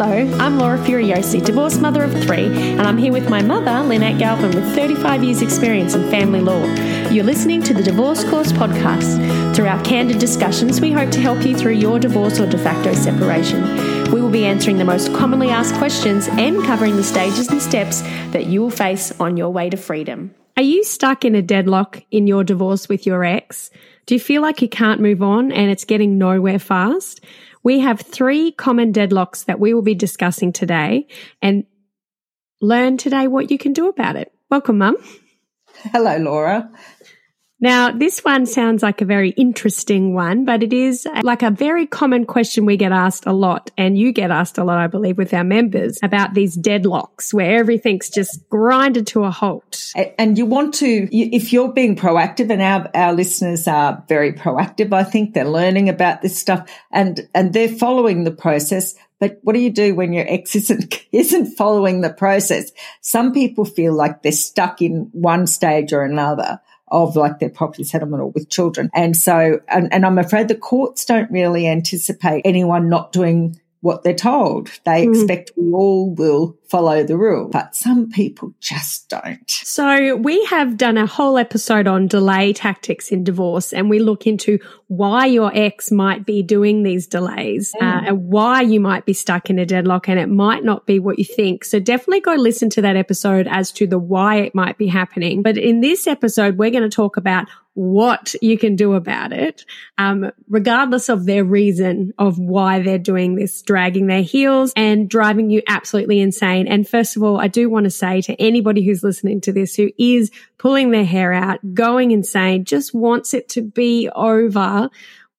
Hello, I'm Laura Furiosi, divorced mother of three, and I'm here with my mother, Lynette Galvin, with 35 years' experience in family law. You're listening to the Divorce Course podcast. Through our candid discussions, we hope to help you through your divorce or de facto separation. We will be answering the most commonly asked questions and covering the stages and steps that you will face on your way to freedom. Are you stuck in a deadlock in your divorce with your ex? Do you feel like you can't move on and it's getting nowhere fast? We have three common deadlocks that we will be discussing today and learn today what you can do about it. Welcome, Mum. Hello, Laura. Now, this one sounds like a very interesting one, but it is uh, like a very common question we get asked a lot, and you get asked a lot, I believe, with our members about these deadlocks where everything's just grinded to a halt. And you want to, if you're being proactive, and our, our listeners are very proactive, I think they're learning about this stuff and, and they're following the process. But what do you do when your ex isn't, isn't following the process? Some people feel like they're stuck in one stage or another of like their property settlement or with children. And so, and, and I'm afraid the courts don't really anticipate anyone not doing what they're told. They mm. expect we all will follow the rule, but some people just don't. So we have done a whole episode on delay tactics in divorce and we look into why your ex might be doing these delays mm. uh, and why you might be stuck in a deadlock and it might not be what you think. So definitely go listen to that episode as to the why it might be happening. But in this episode, we're going to talk about what you can do about it, um, regardless of their reason of why they're doing this, dragging their heels and driving you absolutely insane. And first of all, I do want to say to anybody who's listening to this who is pulling their hair out, going insane, just wants it to be over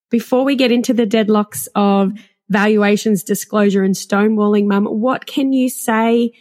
before we get into the deadlocks of valuations, disclosure and stonewalling, mum, what can you say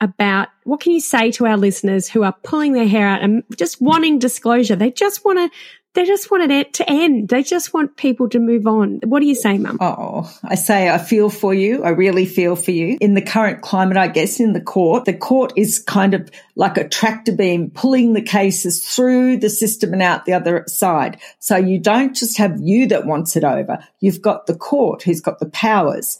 about what can you say to our listeners who are pulling their hair out and just wanting disclosure? They just want to, they just want it to end. They just want people to move on. What do you say, Mum? Oh, I say I feel for you. I really feel for you. In the current climate, I guess, in the court, the court is kind of like a tractor beam pulling the cases through the system and out the other side. So you don't just have you that wants it over. You've got the court who's got the powers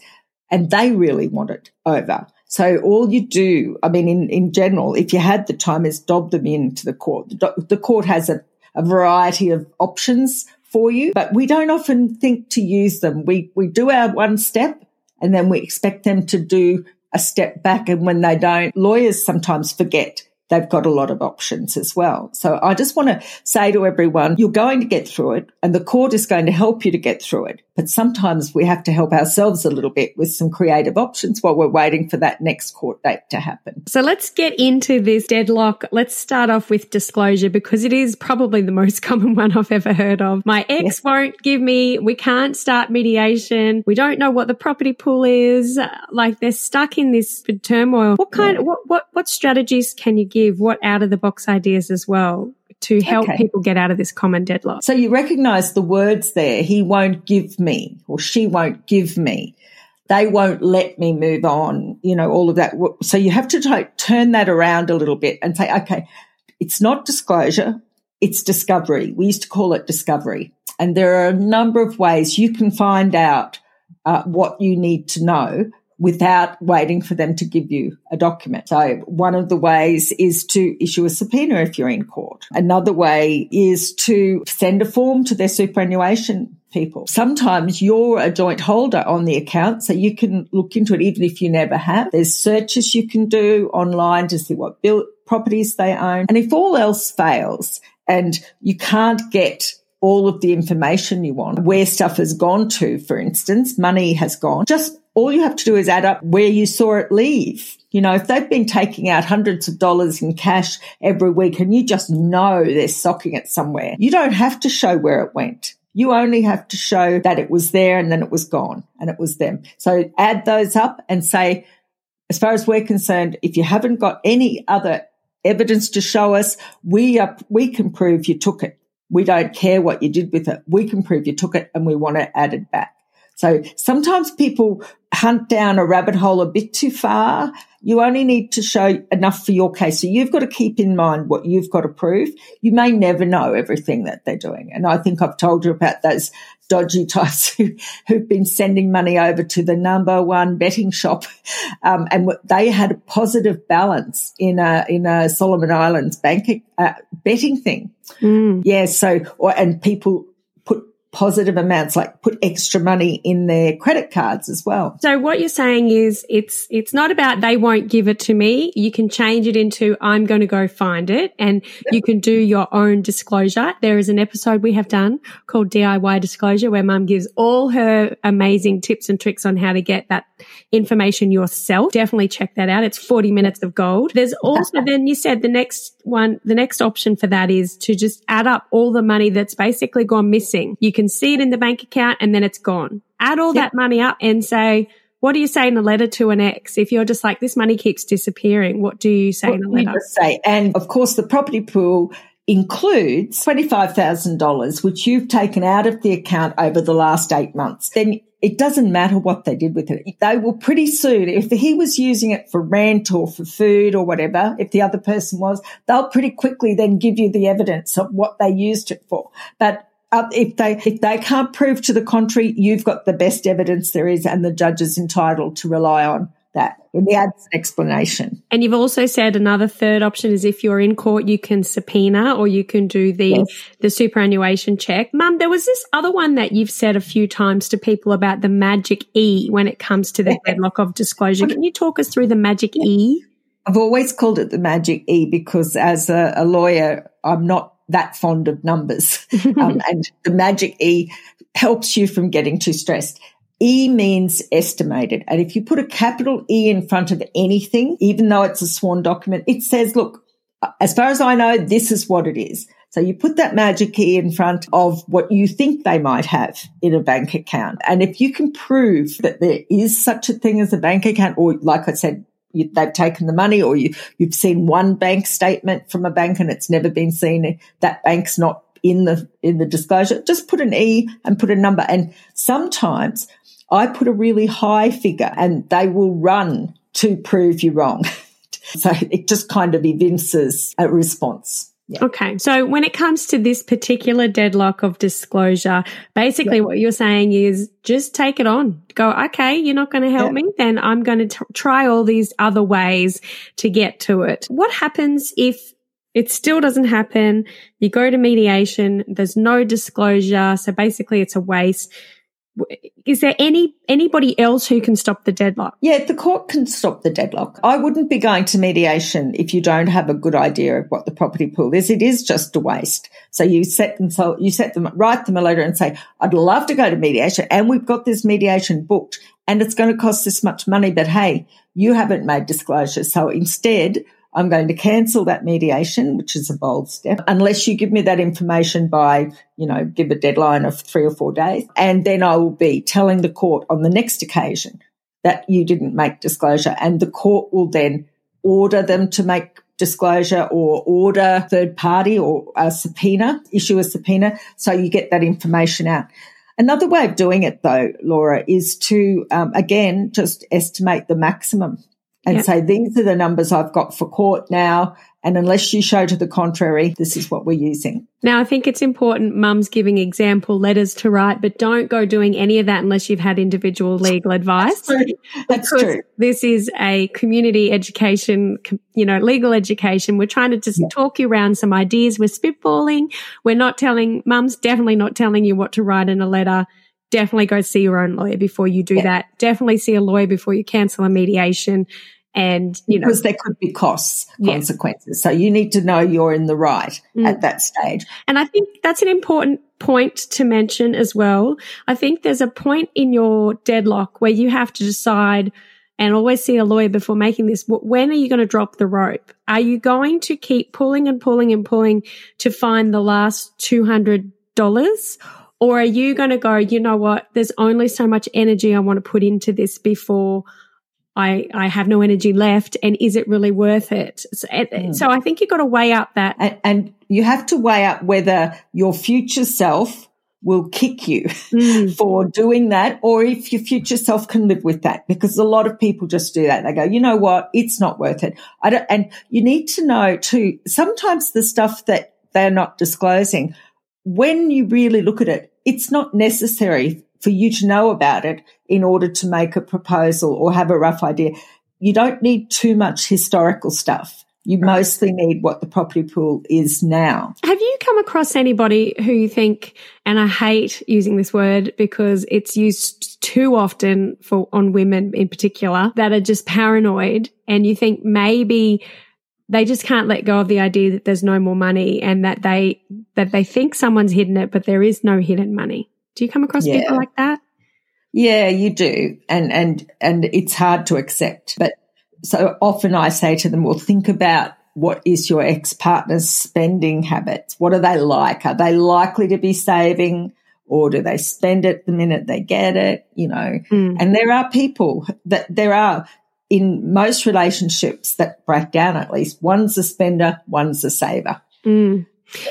and they really want it over. So all you do, I mean, in, in general, if you had the time is dob them into the court. The, the court has a, a variety of options for you, but we don't often think to use them. We, we do our one step and then we expect them to do a step back. And when they don't, lawyers sometimes forget they've got a lot of options as well. So I just want to say to everyone, you're going to get through it and the court is going to help you to get through it. But sometimes we have to help ourselves a little bit with some creative options while we're waiting for that next court date to happen. So let's get into this deadlock. Let's start off with disclosure because it is probably the most common one I've ever heard of. My ex yes. won't give me, we can't start mediation. We don't know what the property pool is. Like they're stuck in this turmoil. What kind yeah. what, what, what strategies can you give? What out of the box ideas as well? to help okay. people get out of this common deadlock. So you recognize the words there. He won't give me or she won't give me. They won't let me move on, you know, all of that. So you have to t- turn that around a little bit and say, okay, it's not disclosure. It's discovery. We used to call it discovery. And there are a number of ways you can find out uh, what you need to know without waiting for them to give you a document. So one of the ways is to issue a subpoena if you're in court. Another way is to send a form to their superannuation people. Sometimes you're a joint holder on the account, so you can look into it even if you never have. There's searches you can do online to see what bill- properties they own. And if all else fails and you can't get all of the information you want, where stuff has gone to, for instance, money has gone, just all you have to do is add up where you saw it leave. You know, if they've been taking out hundreds of dollars in cash every week and you just know they're socking it somewhere, you don't have to show where it went. You only have to show that it was there and then it was gone and it was them. So add those up and say, as far as we're concerned, if you haven't got any other evidence to show us, we are, we can prove you took it. We don't care what you did with it. We can prove you took it and we want it added back. So sometimes people hunt down a rabbit hole a bit too far. You only need to show enough for your case. So you've got to keep in mind what you've got to prove. You may never know everything that they're doing. And I think I've told you about those dodgy types who, who've been sending money over to the number one betting shop. Um, and they had a positive balance in a, in a Solomon Islands bank, uh, betting thing. Mm. Yeah. So, or, and people positive amounts, like put extra money in their credit cards as well. So what you're saying is it's, it's not about they won't give it to me. You can change it into I'm going to go find it and you can do your own disclosure. There is an episode we have done called DIY disclosure where mum gives all her amazing tips and tricks on how to get that information yourself. Definitely check that out. It's 40 minutes of gold. There's also, then you said the next one, the next option for that is to just add up all the money that's basically gone missing. You can can see it in the bank account and then it's gone. Add all yep. that money up and say, what do you say in a letter to an ex? If you're just like, this money keeps disappearing, what do you say what in a letter? say? And of course, the property pool includes $25,000, which you've taken out of the account over the last eight months. Then it doesn't matter what they did with it. They will pretty soon, if he was using it for rent or for food or whatever, if the other person was, they'll pretty quickly then give you the evidence of what they used it for. But uh, if they if they can't prove to the contrary, you've got the best evidence there is, and the judge is entitled to rely on that in the absent explanation. And you've also said another third option is if you're in court, you can subpoena or you can do the yes. the superannuation check. Mum, there was this other one that you've said a few times to people about the magic E when it comes to the deadlock of disclosure. Can you talk us through the magic E? I've always called it the magic E because as a, a lawyer, I'm not that fond of numbers. um, and the magic E helps you from getting too stressed. E means estimated. And if you put a capital E in front of anything, even though it's a sworn document, it says, look, as far as I know, this is what it is. So you put that magic E in front of what you think they might have in a bank account. And if you can prove that there is such a thing as a bank account, or like I said, you, they've taken the money or you, you've seen one bank statement from a bank and it's never been seen. That bank's not in the, in the disclosure. Just put an E and put a number. And sometimes I put a really high figure and they will run to prove you wrong. so it just kind of evinces a response. Yeah. Okay. So when it comes to this particular deadlock of disclosure, basically yeah. what you're saying is just take it on. Go, okay, you're not going to help yeah. me. Then I'm going to try all these other ways to get to it. What happens if it still doesn't happen? You go to mediation. There's no disclosure. So basically it's a waste is there any anybody else who can stop the deadlock? Yeah, the court can stop the deadlock. I wouldn't be going to mediation if you don't have a good idea of what the property pool is. It is just a waste. So you set them so you set them write them a letter and say, I'd love to go to mediation and we've got this mediation booked and it's going to cost this much money, but hey, you haven't made disclosure. So instead, I'm going to cancel that mediation, which is a bold step, unless you give me that information by, you know, give a deadline of three or four days. And then I will be telling the court on the next occasion that you didn't make disclosure. And the court will then order them to make disclosure or order third party or a subpoena, issue a subpoena. So you get that information out. Another way of doing it though, Laura, is to, um, again, just estimate the maximum and yep. say, these are the numbers I've got for court now. And unless you show to the contrary, this is what we're using. Now, I think it's important mums giving example letters to write, but don't go doing any of that unless you've had individual legal advice. That's true. That's true. This is a community education, you know, legal education. We're trying to just yeah. talk you around some ideas. We're spitballing. We're not telling, mums definitely not telling you what to write in a letter definitely go see your own lawyer before you do yeah. that. Definitely see a lawyer before you cancel a mediation. And, you know, because there could be costs, consequences. So you need to know you're in the right mm. at that stage. And I think that's an important point to mention as well. I think there's a point in your deadlock where you have to decide and always see a lawyer before making this. When are you going to drop the rope? Are you going to keep pulling and pulling and pulling to find the last $200? Or are you going to go, you know what? There's only so much energy I want to put into this before I, I have no energy left and is it really worth it? So, mm. so I think you've got to weigh up that. And, and, you have to weigh up whether your future self will kick you mm. for doing that or if your future self can live with that because a lot of people just do that. They go, you know what? It's not worth it. I don't, and you need to know too, sometimes the stuff that they're not disclosing, when you really look at it, it's not necessary for you to know about it in order to make a proposal or have a rough idea. You don't need too much historical stuff. You mostly need what the property pool is now. Have you come across anybody who you think, and I hate using this word because it's used too often for on women in particular that are just paranoid and you think maybe they just can't let go of the idea that there's no more money and that they that they think someone's hidden it, but there is no hidden money. Do you come across yeah. people like that? Yeah, you do. And and and it's hard to accept. But so often I say to them, well, think about what is your ex partner's spending habits? What are they like? Are they likely to be saving or do they spend it the minute they get it? You know, mm. and there are people that there are in most relationships that break down at least one's a spender, one's a saver. Mm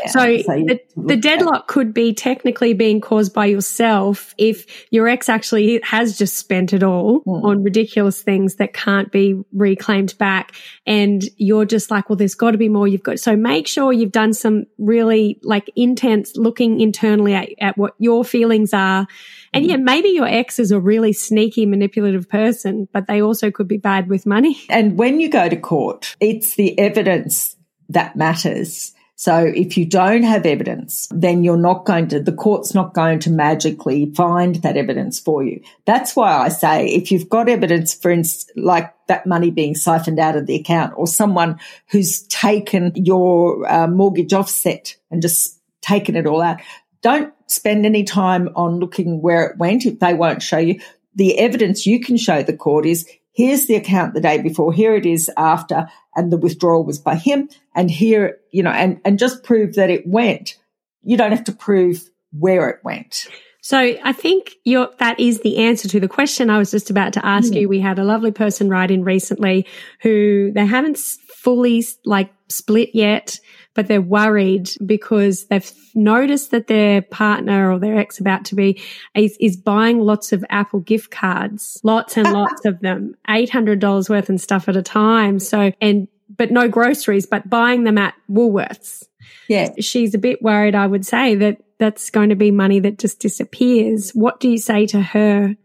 so, the, the deadlock could be technically being caused by yourself if your ex actually has just spent it all mm. on ridiculous things that can't be reclaimed back. And you're just like, well, there's got to be more. You've got, so make sure you've done some really like intense looking internally at, at what your feelings are. And mm. yeah, maybe your ex is a really sneaky, manipulative person, but they also could be bad with money. And when you go to court, it's the evidence that matters so if you don't have evidence, then you're not going to, the court's not going to magically find that evidence for you. That's why I say if you've got evidence, for instance, like that money being siphoned out of the account or someone who's taken your uh, mortgage offset and just taken it all out, don't spend any time on looking where it went if they won't show you. The evidence you can show the court is here's the account the day before, here it is after, and the withdrawal was by him, and here, you know, and, and just prove that it went. You don't have to prove where it went. So I think that is the answer to the question I was just about to ask mm. you. We had a lovely person write in recently who they haven't fully like split yet but they're worried because they've noticed that their partner or their ex about to be is, is buying lots of Apple gift cards, lots and lots of them, $800 worth and stuff at a time. So, and, but no groceries, but buying them at Woolworths. Yeah. She's a bit worried, I would say, that that's going to be money that just disappears. What do you say to her?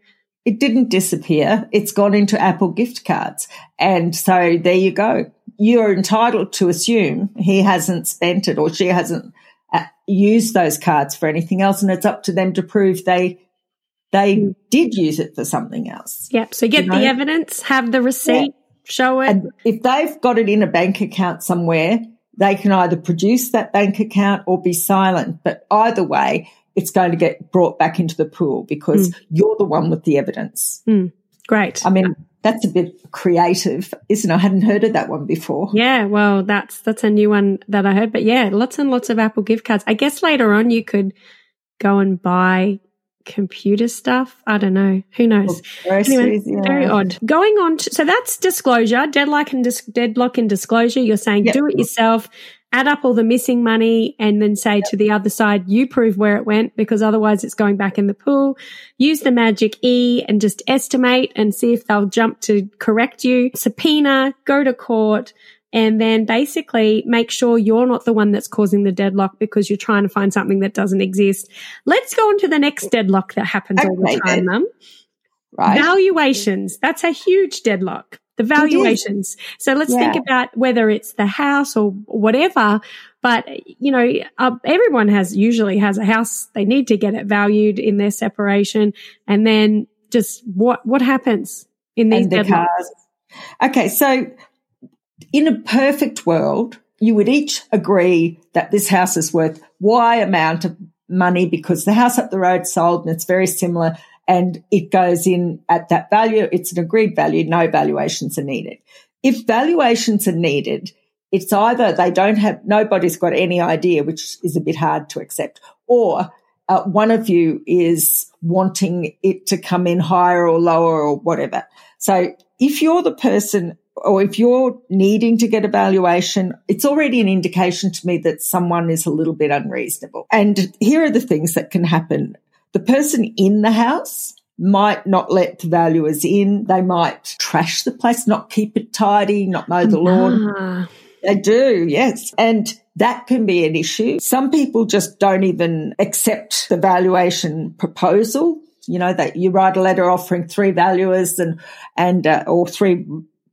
It didn't disappear. It's gone into Apple gift cards. And so there you go you're entitled to assume he hasn't spent it or she hasn't uh, used those cards for anything else, and it's up to them to prove they they mm. did use it for something else. Yep. So get you know? the evidence, have the receipt, yeah. show it. And if they've got it in a bank account somewhere, they can either produce that bank account or be silent. But either way, it's going to get brought back into the pool because mm. you're the one with the evidence. Mm. Great. I mean, that's a bit creative, isn't it? I hadn't heard of that one before. Yeah, well, that's that's a new one that I heard. But yeah, lots and lots of Apple gift cards. I guess later on you could go and buy computer stuff. I don't know. Who knows? Anyway, yeah. Very odd. Going on. To, so that's disclosure, deadlock and dis- deadlock and disclosure. You're saying yep. do it yourself add up all the missing money and then say to the other side, you prove where it went because otherwise it's going back in the pool. Use the magic E and just estimate and see if they'll jump to correct you. Subpoena, go to court. And then basically make sure you're not the one that's causing the deadlock because you're trying to find something that doesn't exist. Let's go on to the next deadlock that happens okay, all the time, Mum. Right. Valuations. That's a huge deadlock the valuations. So let's yeah. think about whether it's the house or whatever. But, you know, uh, everyone has usually has a house. They need to get it valued in their separation. And then just what, what happens in these the cars. Okay. So in a perfect world, you would each agree that this house is worth Y amount of money because the house up the road sold and it's very similar and it goes in at that value. It's an agreed value. No valuations are needed. If valuations are needed, it's either they don't have, nobody's got any idea, which is a bit hard to accept, or uh, one of you is wanting it to come in higher or lower or whatever. So if you're the person or if you're needing to get a valuation, it's already an indication to me that someone is a little bit unreasonable. And here are the things that can happen. The person in the house might not let the valuers in. They might trash the place, not keep it tidy, not mow the lawn. Ah. They do, yes. And that can be an issue. Some people just don't even accept the valuation proposal. You know, that you write a letter offering three valuers and, and, uh, or three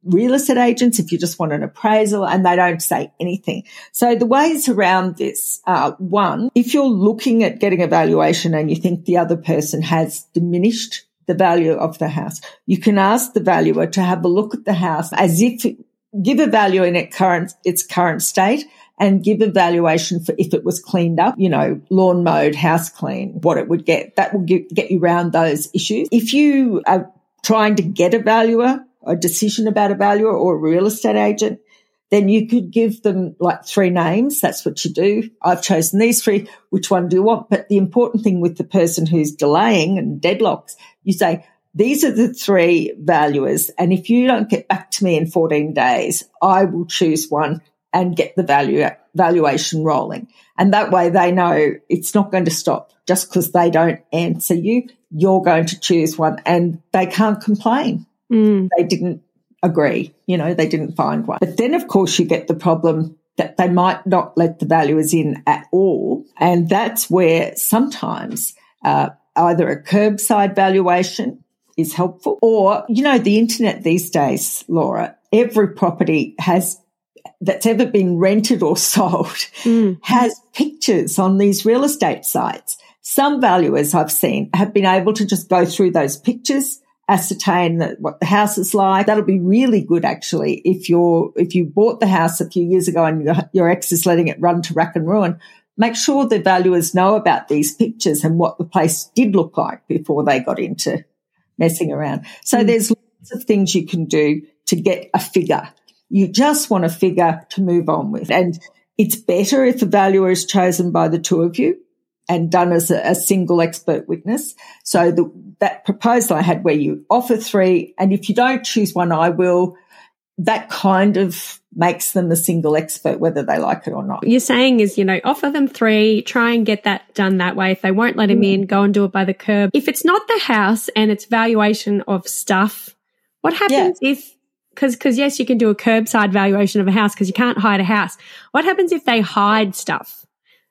real estate agents if you just want an appraisal and they don't say anything. So the ways around this are one, if you're looking at getting a valuation and you think the other person has diminished the value of the house, you can ask the valuer to have a look at the house as if give a value in its current, its current state and give a valuation for if it was cleaned up, you know, lawn mowed, house clean, what it would get. That will get, get you around those issues. If you are trying to get a valuer, a decision about a valuer or a real estate agent, then you could give them like three names. That's what you do. I've chosen these three. Which one do you want? But the important thing with the person who's delaying and deadlocks, you say, these are the three valuers. And if you don't get back to me in 14 days, I will choose one and get the value valuation rolling. And that way they know it's not going to stop just because they don't answer you. You're going to choose one and they can't complain. Mm. They didn't agree. You know, they didn't find one. But then of course you get the problem that they might not let the valuers in at all. And that's where sometimes uh, either a curbside valuation is helpful. Or, you know, the internet these days, Laura, every property has that's ever been rented or sold mm. has pictures on these real estate sites. Some valuers I've seen have been able to just go through those pictures, ascertain that what the house is like. That'll be really good actually if you're, if you bought the house a few years ago and your, your ex is letting it run to rack and ruin. Make sure the valuers know about these pictures and what the place did look like before they got into messing around. So mm. there's lots of things you can do to get a figure. You just want a figure to move on with. And it's better if a valuer is chosen by the two of you and done as a, a single expert witness. So the, that proposal I had where you offer three, and if you don't choose one, I will. That kind of makes them a single expert, whether they like it or not. You're saying is, you know, offer them three, try and get that done that way. If they won't let him mm. in, go and do it by the curb. If it's not the house and it's valuation of stuff, what happens yeah. if, cause, cause yes, you can do a curbside valuation of a house because you can't hide a house. What happens if they hide stuff?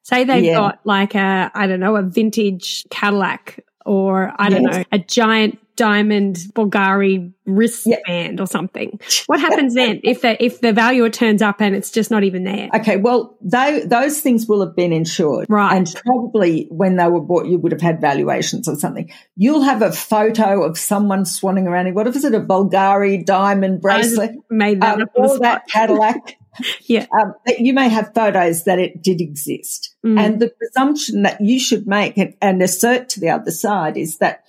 Say they've yeah. got like a, I don't know, a vintage Cadillac or I don't yes. know, a giant diamond Bulgari wristband or something. What happens then if the if the valuer turns up and it's just not even there? Okay, well, they, those things will have been insured, right? And probably when they were bought, you would have had valuations or something. You'll have a photo of someone swanning around. What if it's a Bulgari diamond bracelet? made that um, or that Cadillac. yeah. Um, you may have photos that it did exist. Mm. And the presumption that you should make and, and assert to the other side is that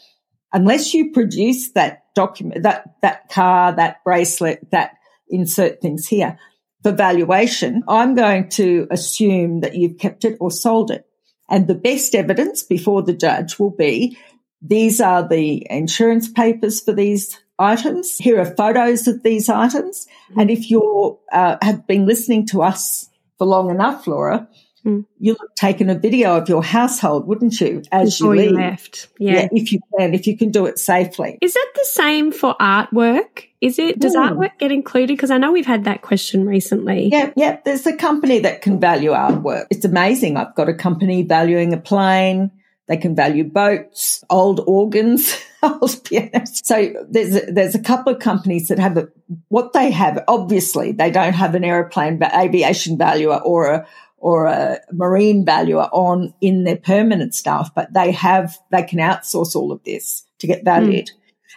unless you produce that document, that, that car, that bracelet, that insert things here for valuation, I'm going to assume that you've kept it or sold it. And the best evidence before the judge will be these are the insurance papers for these items. Here are photos of these items. And if you uh, have been listening to us for long enough, Laura, mm. you'll have taken a video of your household, wouldn't you, as Before you leave? You left. Yeah. yeah. If you can, if you can do it safely. Is that the same for artwork? Is it, does mm. artwork get included? Because I know we've had that question recently. Yeah, yeah. There's a company that can value artwork. It's amazing. I've got a company valuing a plane. They can value boats, old organs, old pianos. So there's a, there's a couple of companies that have a, what they have. Obviously, they don't have an airplane aviation valuer or a or a marine valuer on in their permanent staff, but they have they can outsource all of this to get valued. Mm.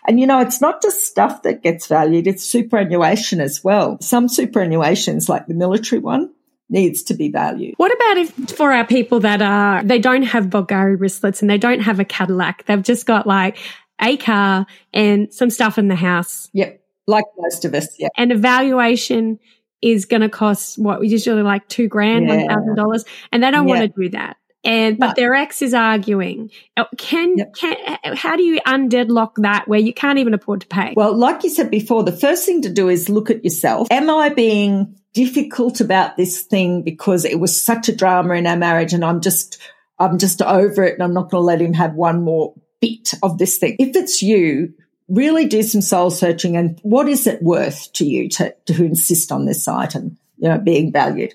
And you know, it's not just stuff that gets valued, it's superannuation as well. Some superannuations, like the military one, needs to be valued. What about if for our people that are, they don't have Bulgari wristlets and they don't have a Cadillac, they've just got like a car and some stuff in the house? Yep. Like most of us. Yeah. And evaluation is going to cost what we usually like two grand, one thousand dollars, and they don't yeah. want to do that. And but no. their ex is arguing. Uh, can yep. can how do you undeadlock that where you can't even afford to pay? Well, like you said before, the first thing to do is look at yourself. Am I being difficult about this thing because it was such a drama in our marriage and I'm just, I'm just over it and I'm not going to let him have one more bit of this thing. If it's you, really do some soul searching and what is it worth to you to, to insist on this item, you know, being valued?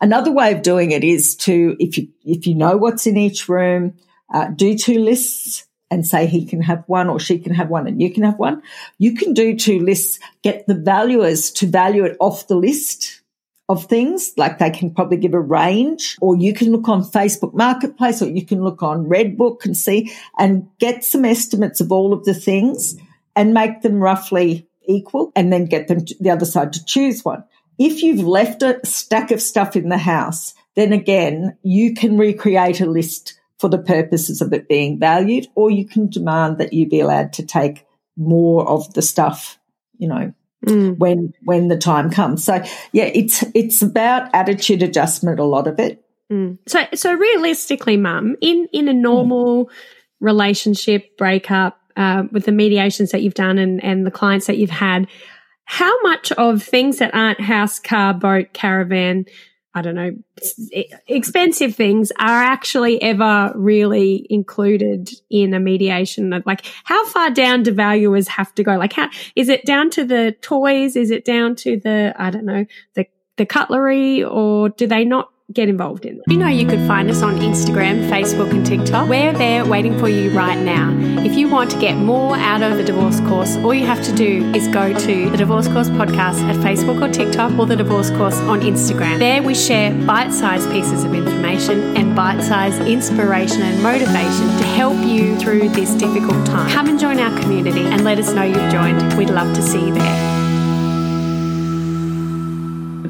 Another way of doing it is to, if you, if you know what's in each room, uh, do two lists and say he can have one or she can have one and you can have one. You can do two lists, get the valuers to value it off the list of things. Like they can probably give a range or you can look on Facebook Marketplace or you can look on Redbook and see and get some estimates of all of the things and make them roughly equal and then get them to the other side to choose one. If you've left a stack of stuff in the house, then again, you can recreate a list for the purposes of it being valued, or you can demand that you be allowed to take more of the stuff, you know, mm. when when the time comes. So yeah, it's it's about attitude adjustment. A lot of it. Mm. So so realistically, Mum, in in a normal mm. relationship breakup uh, with the mediations that you've done and and the clients that you've had, how much of things that aren't house, car, boat, caravan I don't know, expensive things are actually ever really included in a mediation. Like, how far down do valuers have to go? Like, how is it down to the toys? Is it down to the, I don't know, the, the cutlery or do they not get involved in. You know, you could find us on Instagram, Facebook, and TikTok. We're there waiting for you right now. If you want to get more out of the divorce course, all you have to do is go to the Divorce Course podcast at Facebook or TikTok or the Divorce Course on Instagram. There we share bite sized pieces of information and bite sized inspiration and motivation to help you through this difficult time. Come and join our community and let us know you've joined. We'd love to see you there.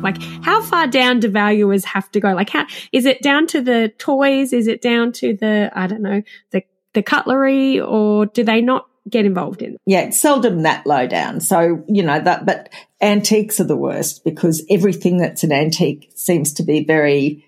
Like, how far down do valuers have to go? Like, how is it down to the toys? Is it down to the I don't know the the cutlery, or do they not get involved in? Yeah, it's seldom that low down. So you know that, but antiques are the worst because everything that's an antique seems to be very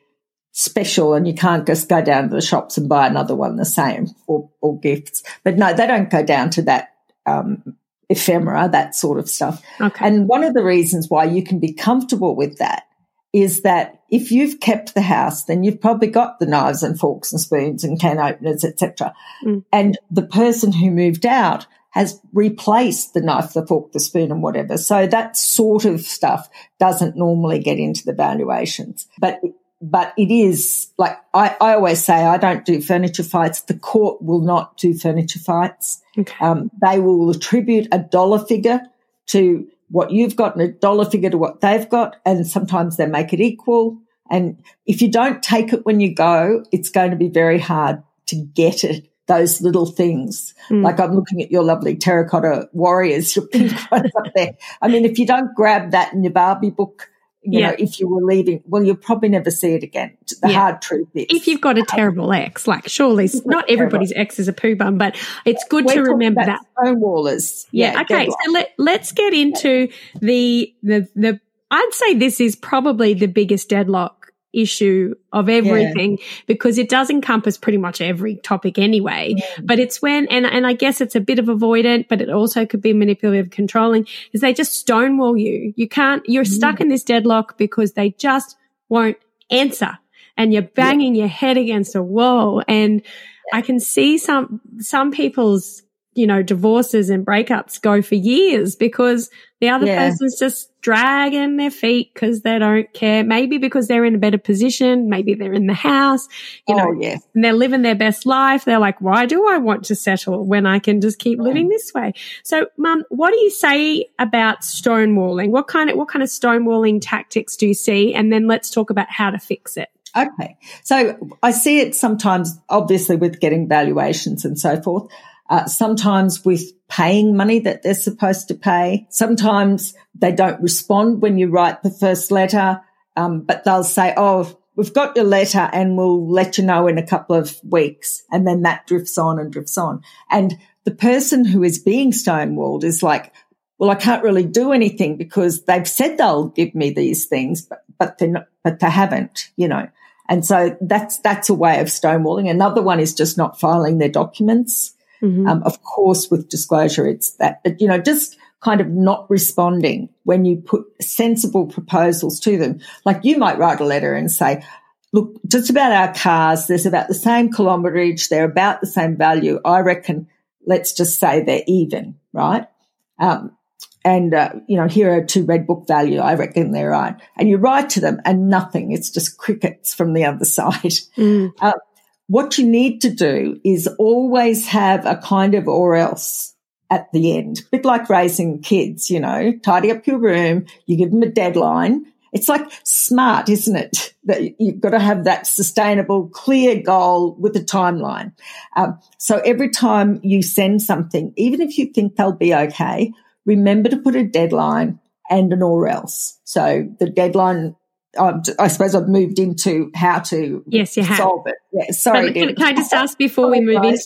special and you can't just go down to the shops and buy another one the same or, or gifts. But no, they don't go down to that um, ephemera, that sort of stuff. Okay. And one of the reasons why you can be comfortable with that is that if you've kept the house, then you've probably got the knives and forks and spoons and can openers, etc. Mm. And the person who moved out has replaced the knife, the fork, the spoon, and whatever. So that sort of stuff doesn't normally get into the valuations. But but it is like I, I always say I don't do furniture fights. The court will not do furniture fights. Okay. Um, they will attribute a dollar figure to what you've got and a dollar figure to what they've got. And sometimes they make it equal. And if you don't take it when you go, it's going to be very hard to get it. Those little things. Mm. Like I'm looking at your lovely terracotta warriors, your pink ones up there. I mean, if you don't grab that in your Barbie book, you yeah. know, if you were leaving, well, you'll probably never see it again. The yeah. hard truth is. If you've got a terrible ex, like surely not everybody's ex is a poo bum, but it's good We're to remember that. Stonewallers. Yeah. yeah okay. So let, let's get into the, the, the, I'd say this is probably the biggest deadlock issue of everything yeah. because it does encompass pretty much every topic anyway. Yeah. But it's when, and, and I guess it's a bit of avoidant, but it also could be manipulative controlling is they just stonewall you. You can't, you're mm. stuck in this deadlock because they just won't answer and you're banging yeah. your head against a wall. And I can see some, some people's you know, divorces and breakups go for years because the other person's just dragging their feet because they don't care. Maybe because they're in a better position. Maybe they're in the house, you oh, know, yeah. and they're living their best life. They're like, why do I want to settle when I can just keep living this way? So, mum, what do you say about stonewalling? What kind of, what kind of stonewalling tactics do you see? And then let's talk about how to fix it. Okay. So I see it sometimes, obviously with getting valuations and so forth uh, sometimes with paying money that they're supposed to pay. Sometimes they don't respond when you write the first letter, um, but they'll say, "Oh, we've got your letter, and we'll let you know in a couple of weeks," and then that drifts on and drifts on. And the person who is being stonewalled is like, "Well, I can't really do anything because they've said they'll give me these things, but but they but they haven't," you know. And so that's that's a way of stonewalling. Another one is just not filing their documents. Mm-hmm. Um, of course, with disclosure, it's that, but you know, just kind of not responding when you put sensible proposals to them. Like you might write a letter and say, look, just about our cars, there's about the same kilometerage, they're about the same value. I reckon, let's just say they're even, right? Um, and uh, you know here are two red book value i reckon they're right and you write to them and nothing it's just crickets from the other side mm. uh, what you need to do is always have a kind of or else at the end a bit like raising kids you know tidy up your room you give them a deadline it's like smart, isn't it? That you've got to have that sustainable, clear goal with a timeline. Um, so every time you send something, even if you think they'll be okay, remember to put a deadline and an or else. So the deadline, um, I suppose I've moved into how to yes, you have. solve it. Yeah, sorry. Can, can, I just ask before we move in?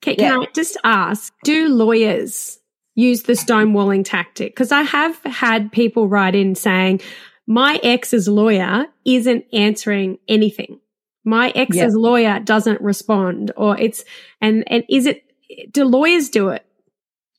Can, can yeah. I just ask, do lawyers use the stonewalling tactic? Because I have had people write in saying, my ex's lawyer isn't answering anything. My ex's yeah. lawyer doesn't respond or it's, and, and is it, do lawyers do it?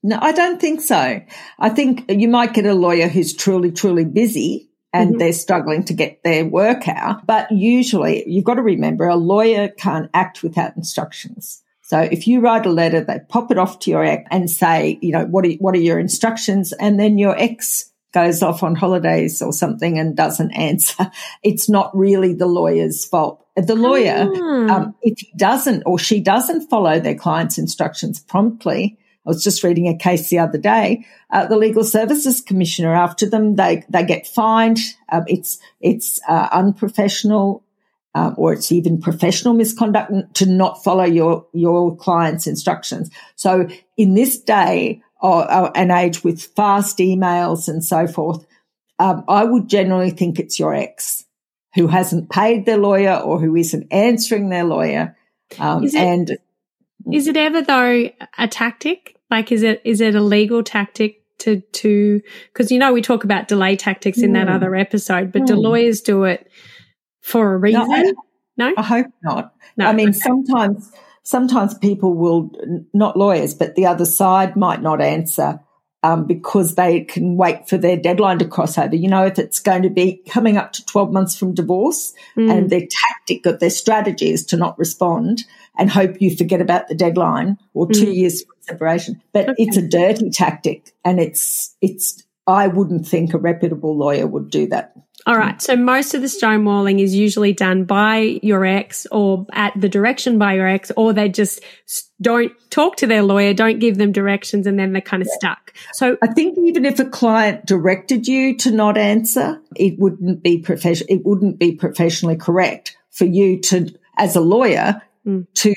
No, I don't think so. I think you might get a lawyer who's truly, truly busy and mm-hmm. they're struggling to get their work out. But usually you've got to remember a lawyer can't act without instructions. So if you write a letter, they pop it off to your ex and say, you know, what are, what are your instructions? And then your ex goes off on holidays or something and doesn't answer, it's not really the lawyer's fault. The lawyer, mm. um, if he doesn't or she doesn't follow their client's instructions promptly, I was just reading a case the other day. Uh, the legal services commissioner after them, they they get fined. Um, it's it's uh, unprofessional, um, or it's even professional misconduct to not follow your your client's instructions. So in this day, or, or an age with fast emails and so forth, um, I would generally think it's your ex who hasn't paid their lawyer or who isn't answering their lawyer. Um, it, and is it ever though a tactic? Like, is it is it a legal tactic to to because you know we talk about delay tactics in mm. that hmm. other episode, but mm. do lawyers do it for a reason? No, no? I hope not. No, I mean, okay. sometimes sometimes people will, not lawyers, but the other side might not answer um, because they can wait for their deadline to cross over. You know, if it's going to be coming up to 12 months from divorce mm. and their tactic of their strategy is to not respond and hope you forget about the deadline or two mm. years separation. But okay. it's a dirty tactic and it's, it's, I wouldn't think a reputable lawyer would do that. All right. So most of the stonewalling is usually done by your ex or at the direction by your ex, or they just don't talk to their lawyer, don't give them directions, and then they're kind of yeah. stuck. So I think even if a client directed you to not answer, it wouldn't be professional. It wouldn't be professionally correct for you to, as a lawyer, mm. to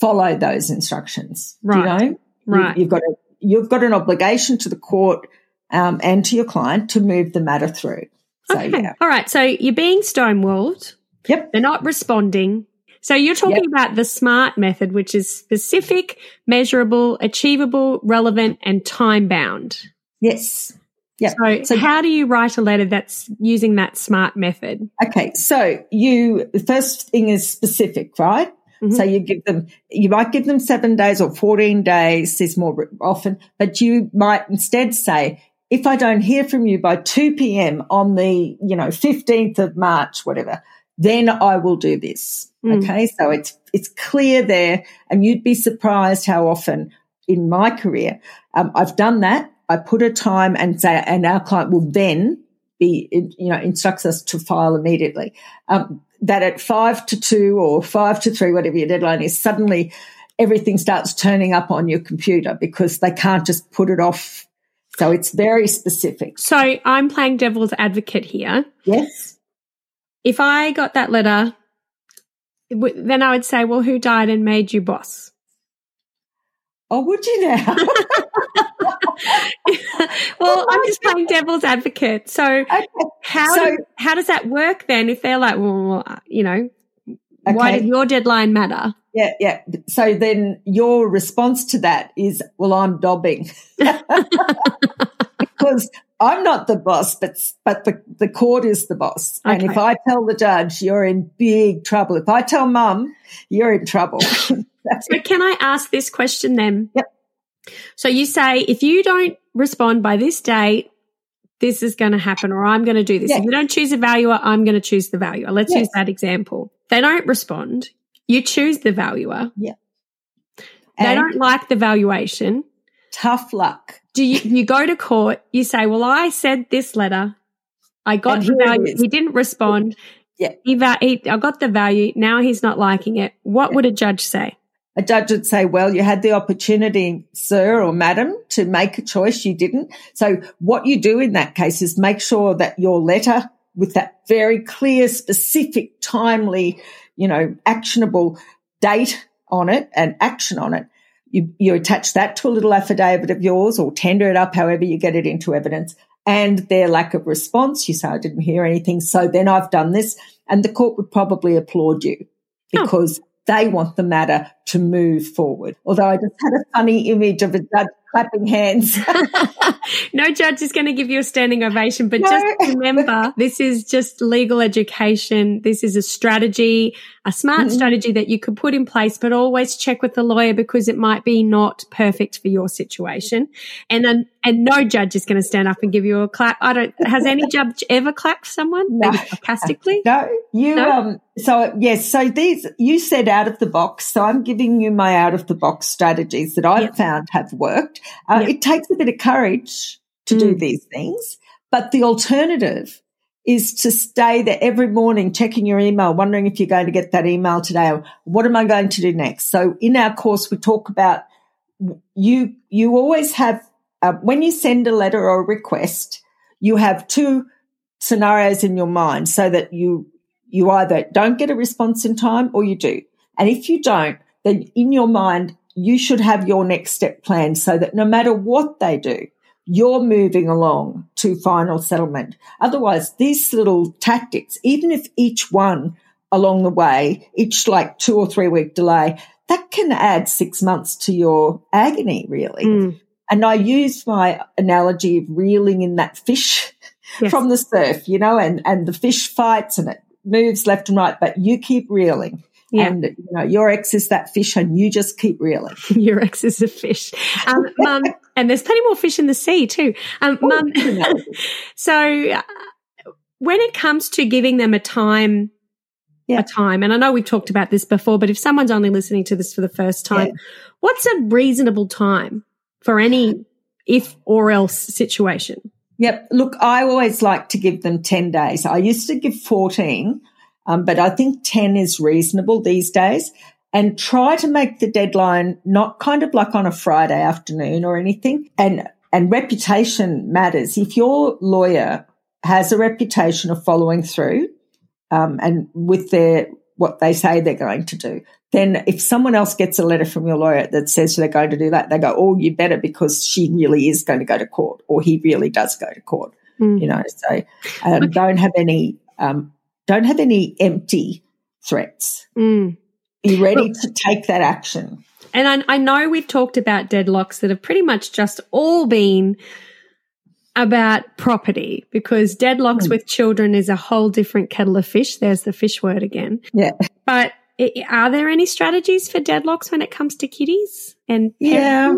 follow those instructions. Right. you know? Right. You, have got a, you've got an obligation to the court um, and to your client to move the matter through. So, okay. yeah. All right. So you're being stonewalled. Yep. They're not responding. So you're talking yep. about the SMART method, which is specific, measurable, achievable, relevant, and time bound. Yes. Yeah. So, so, how do you write a letter that's using that SMART method? Okay. So you, the first thing is specific, right? Mm-hmm. So you give them, you might give them seven days or 14 days is more often, but you might instead say, if I don't hear from you by 2 p.m. on the, you know, 15th of March, whatever, then I will do this. Mm. Okay. So it's, it's clear there. And you'd be surprised how often in my career, um, I've done that. I put a time and say, and our client will then be, you know, instructs us to file immediately. Um, that at five to two or five to three, whatever your deadline is, suddenly everything starts turning up on your computer because they can't just put it off so it's very specific. So I'm playing devil's advocate here. Yes. If I got that letter, then I would say, well, who died and made you boss? Oh, would you now? well, I'm just playing devil's advocate. So, okay. how so, do, how does that work then? If they're like, well, uh, you know, okay. why did your deadline matter? Yeah, yeah. So then your response to that is, well, I'm dobbing. because I'm not the boss, but but the, the court is the boss. Okay. And if I tell the judge, you're in big trouble. If I tell mum, you're in trouble. so can I ask this question then? Yep. So you say if you don't respond by this date, this is going to happen, or I'm going to do this. If you don't choose a valuer, I'm going to choose the valuer. Let's yes. use that example. They don't respond. You choose the valuer. Yeah. They don't like the valuation. Tough luck. do you, you go to court, you say, well, I said this letter. I got And the value. He didn't respond. Yeah. He, he, I got the value. Now he's not liking it. What would a judge say? A judge would say, well, you had the opportunity, sir or madam, to make a choice. You didn't. So what you do in that case is make sure that your letter with that very clear, specific, timely, you know, actionable date on it and action on it. You, you attach that to a little affidavit of yours or tender it up, however you get it into evidence and their lack of response. You say, I didn't hear anything. So then I've done this and the court would probably applaud you Oh. They want the matter to move forward. Although I just had a funny image of a judge clapping hands. no judge is going to give you a standing ovation, but No. just remember this is just legal education. This is a strategy, a smart Mhm. strategy that you could put in place, but always check with the lawyer because it might be not perfect for your situation. And then, and no judge is going to stand up and give you a clap. I don't, has any judge ever clapped someone? No. Sarcastically? no, you, No? um, so yes, so these, you said out of the box. So I'm giving you my out of the box strategies that I've Yep. found have worked. Uh, Yep. It takes a bit of courage to do Mm. these things, but the alternative is to stay there every morning checking your email, wondering if you're going to get that email today. Or what am I going to do next? So in our course, we talk about you, you always have, uh, when you send a letter or a request, you have two scenarios in your mind so that you, you either don't get a response in time or you do. And if you don't, then in your mind, you should have your next step planned so that no matter what they do, you're moving along to final settlement. Otherwise, these little tactics, even if each one along the way, each like two or three week delay, that can add six months to your agony, really. Mm. And I use my analogy of reeling in that fish Yes. from the surf, you know, and, and the fish fights and it moves left and right, but you keep reeling. Yeah. And, you know, your ex is that fish and you just keep reeling. Your ex is a fish. Um, mum, and there's plenty more fish in the sea too. Um, mum, You know, so uh, when it comes to giving them a time, Yeah. a time, and I know we've talked about this before, but if someone's only listening to this for the first time, Yeah. what's a reasonable time for any if or else situation? Yep. Look, I always like to give them 10 days. I used to give 14, um, but I think 10 is reasonable these days. And try to make the deadline not kind of like on a Friday afternoon or anything. And, and reputation matters. If your lawyer has a reputation of following through, um, and with their, what they say they're going to do, then if someone else gets a letter from your lawyer that says they're going to do that, they go, oh, you better because she really is going to go to court or he really does go to court, Mm. you know, so um, Okay. don't have any, um, don't have any empty threats. Mm. Be ready to take that action. And I, I know we've talked about deadlocks that have pretty much just all been about property because deadlocks Mm. with children is a whole different kettle of fish. There's the fish word again. Yeah. But are there any strategies for deadlocks when it comes to kitties and parenting? Yeah.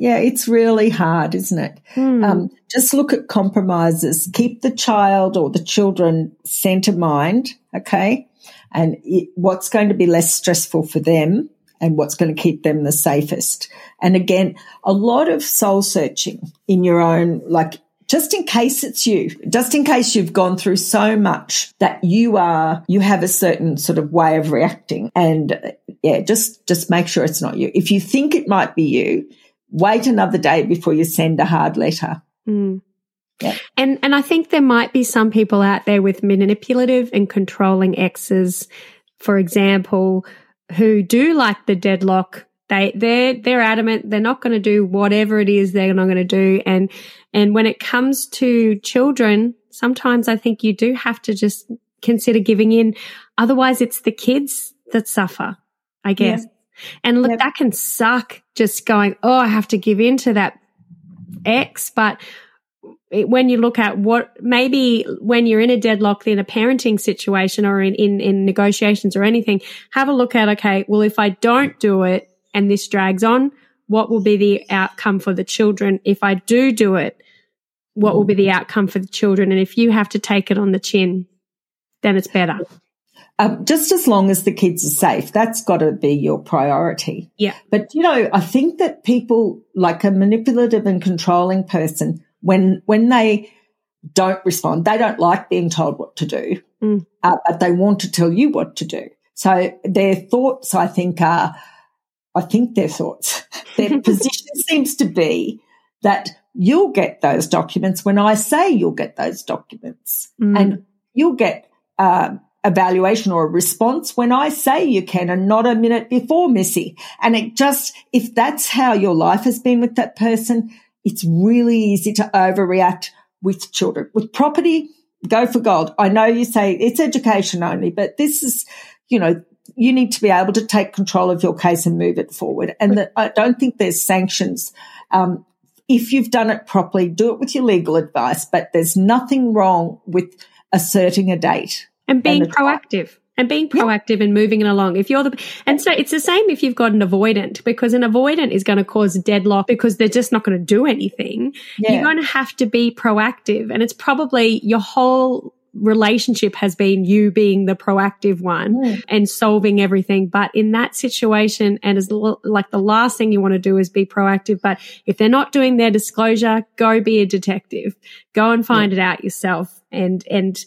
Yeah, it's really hard, isn't it? Hmm. Um, just look at compromises. Keep the child or the children center mind, okay? And it, what's going to be less stressful for them and what's going to keep them the safest. And again, a lot of soul searching in your own, like, just in case it's you, just in case you've gone through so much that you are, you have a certain sort of way of reacting. And yeah, just, just make sure it's not you. If you think it might be you, wait another day before you send a hard letter. Mm. Yeah. And and I think there might be some people out there with manipulative and controlling exes, for example, who do like the deadlock. They they're they're adamant they're not going to do whatever it is they're not going to do. And and when it comes to children, sometimes I think you do have to just consider giving in. Otherwise, it's the kids that suffer. I guess. And look, Yep. that can suck. Just going, oh, I have to give in to that ex, but it- when you look at what maybe when you're in a deadlock in a parenting situation or in, in, in negotiations or anything, have a look at, okay, well, if I don't do it and this drags on, what will be the outcome for the children? If I do do it, what will be the outcome for the children? And if you have to take it on the chin, then it's better. Um, just as long as the kids are safe, that's got to be your priority. Yeah. But you know, I think that people like a manipulative and controlling person, when when they don't respond, they don't like being told what to do, Mm. uh, but they want to tell you what to do. So their thoughts, I think, are, I think their thoughts, their position seems to be that you'll get those documents when I say you'll get those documents, Mm. and you'll get. Um, evaluation or a response when I say you can and not a minute before, Missy. And it just, if that's how your life has been with that person, it's really easy to overreact with children. With property, go for gold. I know you say it's education only, but this is, you know, you need to be able to take control of your case and move it forward. And that I don't think there's sanctions. Um, if you've done it properly, do it with your legal advice, but there's nothing wrong with asserting a date. And being and proactive and being proactive and moving it along. If you're the, and so it's the same if you've got an avoidant because an avoidant is going to cause deadlock because they're just not going to do anything. Yeah. You're going to have to be proactive and it's probably your whole relationship has been you being the proactive one Mm. and solving everything. But in that situation, and as l- like the last thing you want to do is be proactive. But if they're not doing their disclosure, go be a detective. Go and find it out yourself. And, and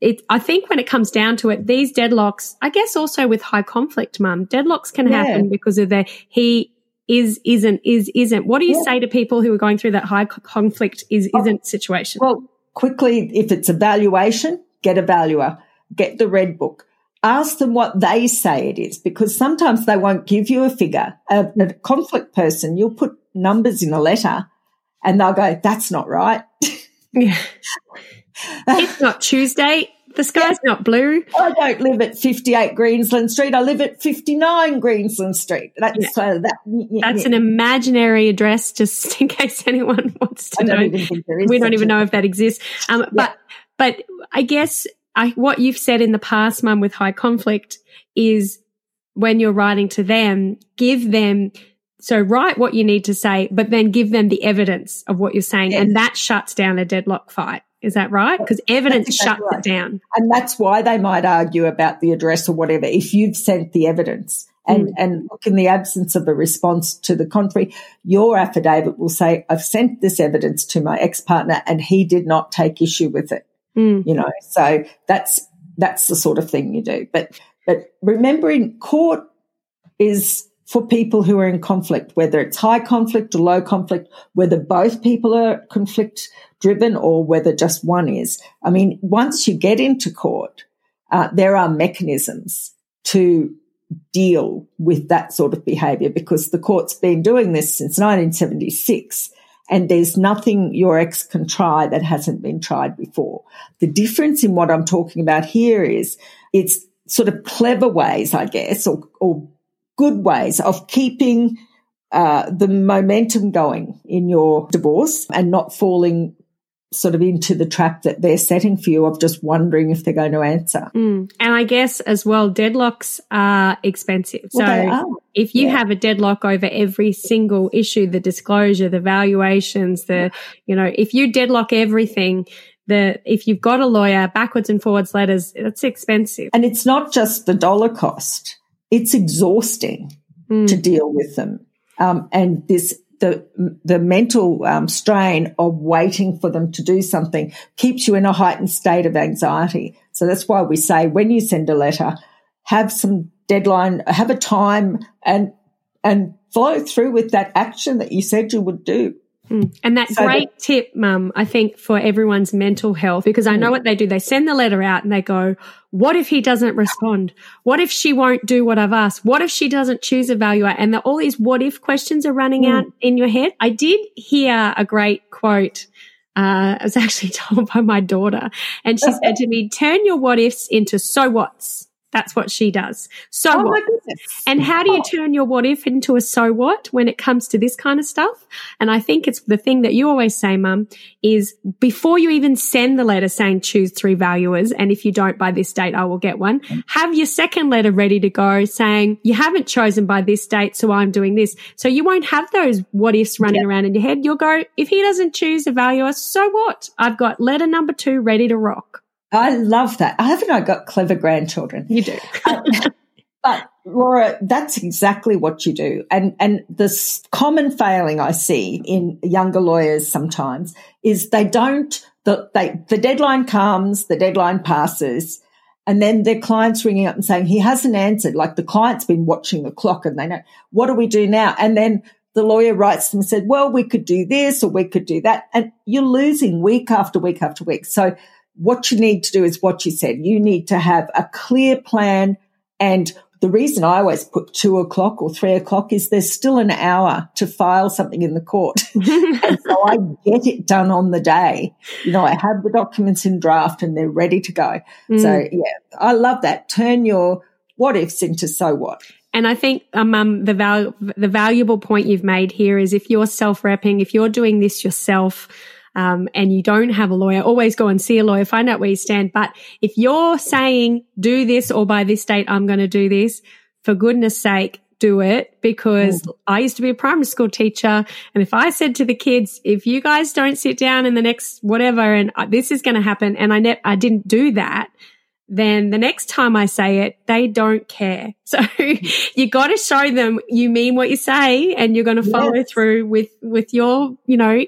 it, I think when it comes down to it, these deadlocks, I guess also with high conflict, mum, deadlocks can Yeah. happen because of the, he, is, isn't, is, isn't. What do you Yeah. say to people who are going through that high conflict is, oh, isn't situation? Well, quickly, if it's a valuation, get a valuer, get the red book. Ask them what they say it is because sometimes they won't give you a figure. A, a conflict person, you'll put numbers in a letter and they'll go, that's not right. Yeah. it's not Tuesday. The sky's not blue. I don't live at 58 Greensland Street. I live at 59 Greensland Street. That's Yeah. so that. That's an imaginary address, just in case anyone wants to know. even think there is. We don't even know if that exists. Um, But but I guess I, what you've said in the past, Mum, with high conflict, is when you're writing to them, give them. So write what you need to say, but then give them the evidence of what you're saying, Yes. and that shuts down a deadlock fight. Is that right? Because evidence exactly shuts right. it down. And that's why they might argue about the address or whatever if you've sent the evidence. And, Mm. and look, in the absence of a response to the contrary, your affidavit will say, I've sent this evidence to my ex partner and he did not take issue with it. Mm. You know, so that's, that's the sort of thing you do. But, but remembering court is for people who are in conflict, whether it's high conflict or low conflict, whether both people are conflict driven or whether just one is. I mean, once you get into court, uh, there are mechanisms to deal with that sort of behavior because the court's been doing this since 1976 and there's nothing your ex can try that hasn't been tried before. The difference in what I'm talking about here is it's sort of clever ways, I guess, or, or good ways of keeping uh, the momentum going in your divorce and not falling sort of into the trap that they're setting for you of just wondering if they're going to answer. Mm. And I guess as well, deadlocks are expensive. Well, so are. if you Yeah. have a deadlock over every single issue, the disclosure, the valuations, the, you know, if you deadlock everything, the, if you've got a lawyer, backwards and forwards letters, it's expensive. And it's not just the dollar cost. It's exhausting Mm. to deal with them. Um, and this, the, the mental um, strain of waiting for them to do something keeps you in a heightened state of anxiety. So that's why we say when you send a letter, have some deadline, have a time and, and follow through with that action that you said you would do. Mm. And that So great tip, mum, I think for everyone's mental health, because I know what they do. They send the letter out and they go, what if he doesn't respond? What if she won't do what I've asked? What if she doesn't choose a valuer? And the, all these what if questions are running Mm. out in your head. I did hear a great quote. Uh, I was actually told by my daughter and she said to me, turn your what ifs into so whats. That's what she does. So Oh what? And how do you oh. turn your what if into a so what when it comes to this kind of stuff? And I think it's the thing that you always say, mum, is before you even send the letter saying choose three valuers, and if you don't by this date, I will get one, have your second letter ready to go saying you haven't chosen by this date, so I'm doing this. So you won't have those what ifs running around in your head. You'll go, if he doesn't choose a valuer, so what? I've got letter number two ready to rock. I love that. Haven't I got clever grandchildren? You do. uh, but Laura, that's exactly what you do. And, and the common failing I see in younger lawyers sometimes is they don't, the, they, the deadline comes, the deadline passes, and then their client's ringing up and saying, he hasn't answered. Like the client's been watching the clock and they know, what do we do now? And then the lawyer writes them and said, well, we could do this or we could do that. And you're losing week after week after week. So what you need to do is what you said. You need to have a clear plan and the reason I always put two o'clock or three o'clock is there's still an hour to file something in the court. and so I get it done on the day. You know, I have the documents in draft and they're ready to go. Mm. So yeah, I love that. Turn your what ifs into so what. And I think, um, um the val- the valuable point you've made here is if you're self repping, if you're doing this yourself, um, and you don't have a lawyer, always go and see a lawyer, find out where you stand. But if you're saying do this or by this date, I'm going to do this, for goodness sake, do it because mm. I used to be a primary school teacher. And if I said to the kids, if you guys don't sit down in the next whatever and this is going to happen and I ne- I didn't do that, then the next time I say it, they don't care. So you got to show them you mean what you say and you're going to follow yes. through with, with your, you know,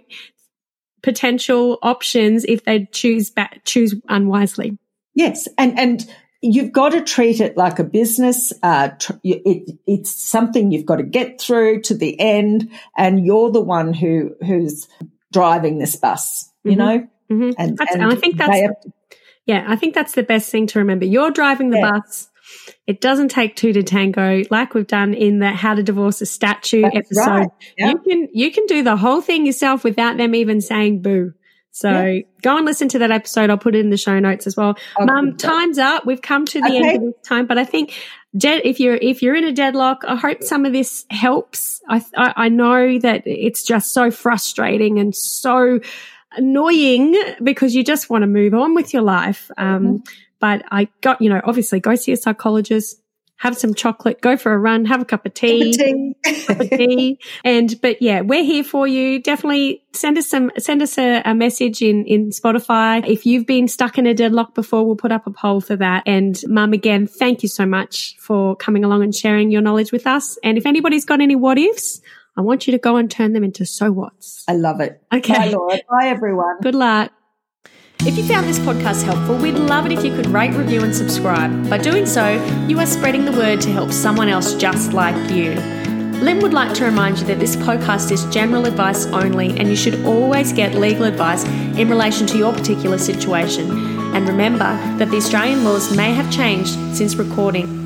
potential options if they choose back, choose unwisely. Yes, and and you've got to treat it like a business. Uh, tr- it, it's something you've got to get through to the end, and you're the one who who's driving this bus. You mm-hmm. know, mm-hmm. and, and, I think that's yeah, I think that's the best thing to remember. You're driving the yeah. bus. It doesn't take two to tango, like we've done in the How to Divorce a Statue That's episode. Right. Yep. You can you can do the whole thing yourself without them even saying boo. So yep. go and listen to that episode. I'll put it in the show notes as well. Mum, time's up. We've come to the okay. end of this time, but I think if you're if you're in a deadlock, I hope some of this helps. I, I I know that it's just so frustrating and so annoying because you just want to move on with your life. Um, mm-hmm. But I got, you know, obviously go see a psychologist, have some chocolate, go for a run, have a cup of tea, cup of tea. cup of tea. And, but yeah, we're here for you. Definitely send us some, send us a, a, message in, in Spotify. If you've been stuck in a deadlock before, we'll put up a poll for that. And mum, again, thank you so much for coming along and sharing your knowledge with us. And if anybody's got any what ifs, I want you to go and turn them into so whats. I love it. Okay. Bye, Laura. Bye, everyone. Good luck. If you found this podcast helpful, we'd love it if you could rate, review, and subscribe. By doing so, you are spreading the word to help someone else just like you. Lynn would like to remind you that this podcast is general advice only, and you should always get legal advice in relation to your particular situation. And remember that the Australian laws may have changed since recording